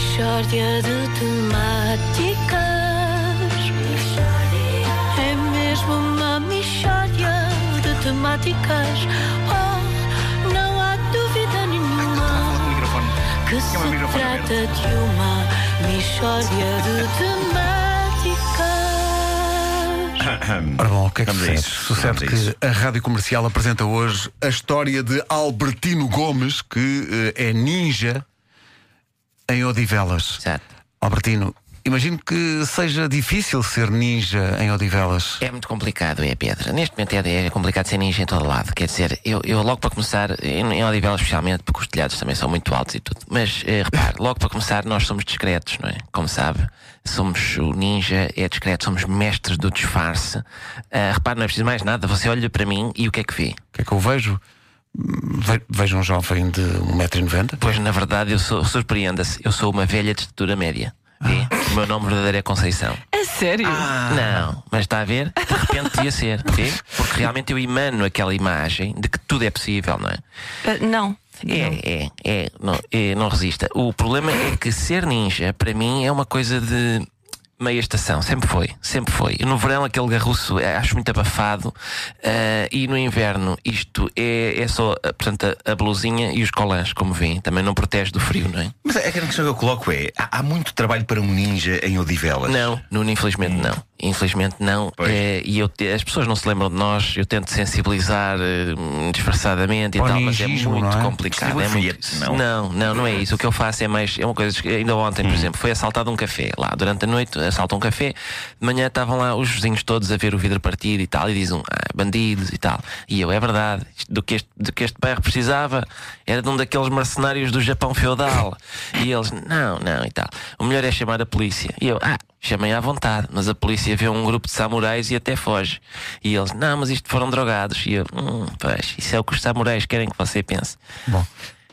Mishória de temáticas. É mesmo uma mishória de temáticas. Oh, não há dúvida nenhuma O microfone. que se É microfone trata de uma mishória de temáticas. Ora bom, o que é que Vamos a sucede? isso, Sucede vamos a isso. que a Rádio Comercial apresenta hoje a história de Albertino Gomes, que eh, é ninja em Odivelas. Exato. Albertino, imagino que seja difícil ser ninja em Odivelas. É muito complicado, é Pedro. Neste momento é, é complicado ser ninja em todo lado. Quer dizer, eu, eu logo para começar, em, em Odivelas especialmente, porque os telhados também são muito altos e tudo. Mas eh, repare, logo para começar, nós somos discretos, não é? Como sabe, somos o ninja, é discreto, somos mestres do disfarce. Ah, repare, não é preciso mais nada. Você olha para mim e o que é que vê? O que é que eu vejo? Ve- Vejo um jovem de 1,90m. Pois na verdade, eu sou, surpreenda-se, eu sou uma velha de estatura média. Vê? O meu nome verdadeiro é Conceição. A sério? Não, mas está a ver? De repente devia ser, vê? Porque realmente eu emano aquela imagem de que tudo é possível, não é? Ah, não. É, é, é, não, é, não resista. O problema é que ser ninja, para mim, é uma coisa de meia estação. Sempre foi, sempre foi. No verão, aquele garruço é, acho muito abafado. ah, e no inverno, isto é, é só, ah, portanto, a, a blusinha e os colãs, como vêem. Também não protege do frio, não é? Mas a grande questão que eu coloco é: há, há muito trabalho para um ninja em Odivelas. Não, Nuno, infelizmente não. Infelizmente não. Eh, e eu as pessoas não se lembram de nós. Eu tento sensibilizar eh, disfarçadamente e Para o tal, mas é muito não é? complicado. É muito... não? não, não, não é isso. O que eu faço é mais. É uma coisa que ainda ontem, por exemplo, foi assaltado um café lá. Durante a noite assaltam um café. De manhã estavam lá os vizinhos todos a ver o vidro partir e tal. E dizem, ah, bandidos e tal. E eu, é verdade. Do que, este, do que este bairro precisava era de um daqueles mercenários do Japão feudal. E eles, não, não e tal. O melhor é chamar a polícia. E eu, ah, chamei à vontade. Mas a polícia vê um grupo de samurais e até foge. E eles, não, mas isto foram drogados. E eu, hum, pois, isso é o que os samurais querem que você pense. Bom,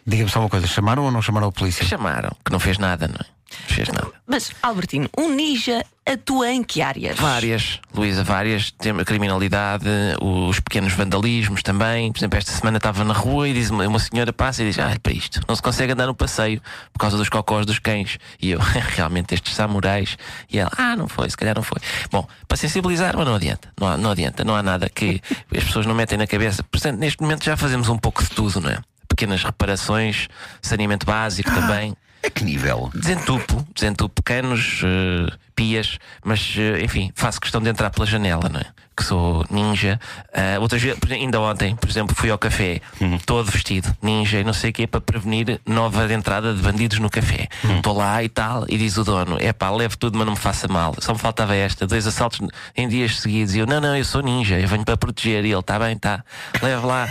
diga-me só uma coisa: chamaram ou não chamaram a polícia? Chamaram, que não fez nada, não é? Não fez nada. Mas, Albertino, um ninja atua em que áreas? Várias, Luísa, várias. Tem a criminalidade, os pequenos vandalismos também. Por exemplo, esta semana estava na rua e diz uma, uma senhora passa e diz: Ah, para isto, não se consegue andar no passeio por causa dos cocós dos cães. E eu, realmente, estes samurais. E ela, ah, não foi, se calhar não foi. Bom, para sensibilizar, mas não adianta. Não, há- não adianta, não há nada que as pessoas não metem na cabeça. Portanto, neste momento já fazemos um pouco de tudo, não é? Pequenas reparações, saneamento básico também. A que nível? Desentupo, desentupo canos, eh, pias, mas eh, enfim, faço questão de entrar pela janela, não é? Que sou ninja. Ah, outras vezes, ainda ontem, por exemplo, fui ao café, todo vestido, ninja e não sei o quê, para prevenir nova entrada de bandidos no café. Estou lá e tal, e diz o dono: é pá, leve tudo, mas não me faça mal. Só me faltava esta, dois assaltos em dias seguidos. E eu: não, não, eu sou ninja, eu venho para proteger. E ele: está bem, está, leve lá,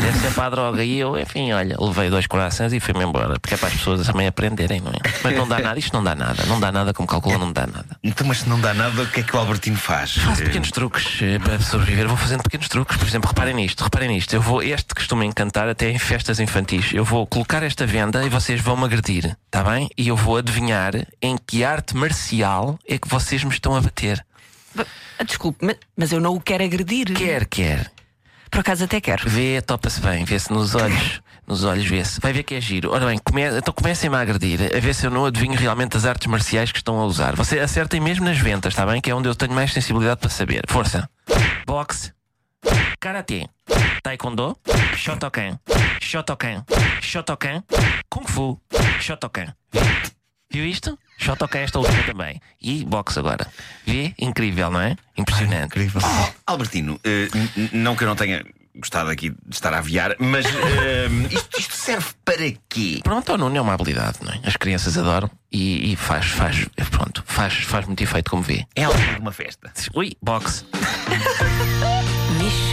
deve ser para a droga. E eu, enfim, olha, levei dois corações e fui-me embora, porque é para as pessoas também aprenderem, não é? Mas não dá nada, isto não dá nada, não dá nada, como calculam, não dá nada. Então, mas se não dá nada, o que é que o Albertino faz? Eh, pequenos truques eh, para sobreviver, vou fazendo pequenos truques. Por exemplo, reparem nisto, reparem nisto. Eu vou, este costuma encantar até em festas infantis. Eu vou colocar esta venda e vocês vão me agredir, está bem? E eu vou adivinhar em que arte marcial é que vocês me estão a bater. Desculpe, ma- mas eu não o quero agredir. Quer, quer. Por acaso até quero. Vê, topa-se bem, vê-se nos olhos. Nos olhos, vê-se. Vai ver que é giro. Ora bem, come... então comecem-me a agredir, a ver se eu não adivinho realmente as artes marciais que estão a usar. Você acertem mesmo nas ventas, está bem? Que é onde eu tenho mais sensibilidade para saber. Força. Boxe. Karatê. Taekwondo. Shotokan. Shotokan. Shotokan. Kung Fu. Shotokan. Viu isto? Shotokan esta última também. E boxe agora. Vê? Incrível, não é? Impressionante. Incrível. Albertino, eh, não que eu não tenha gostado aqui de estar a aviar, mas eh, isto, isto serve para quê? Pronto, o Nuno é uma habilidade, não é? As crianças adoram e, e faz, faz, pronto, faz, faz muito efeito como vê. É algo de uma festa. Ui, boxe.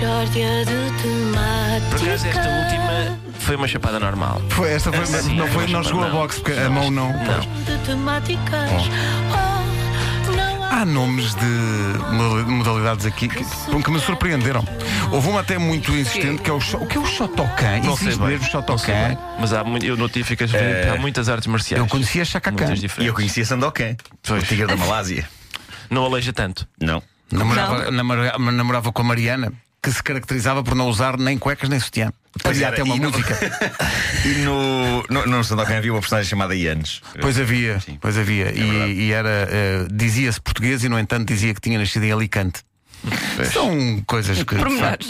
Mishória de Por acaso esta última foi uma chapada normal. Foi, esta foi, Sim, não, foi, não chegou a não. boxe, porque a mão não. Não. De temáticas. Oh, não há nomes de modali- modalidades aqui que, que me surpreenderam. Houve uma até muito insistente que é o, o que é o Shotokan. Não sei Existe bem. mesmo Não sei Shotokan. Mas há, muito- eu notifico há muitas artes marciais. Eu conhecia Shakakan. E eu conhecia Sandokan, o Pois. tigre da Malásia. Não aleija tanto. Não. Namorava, namorava, namorava com a Mariana. Que se caracterizava por não usar nem cuecas nem sutiã. Pois até uma e no- música. E no, no, no Sandokan havia uma personagem chamada Ianes. Pois havia, Sim. pois havia. verdade. e, e era, eh, dizia-se português e, no entanto, dizia que tinha nascido em Alicante. São coisas que. Pormenores.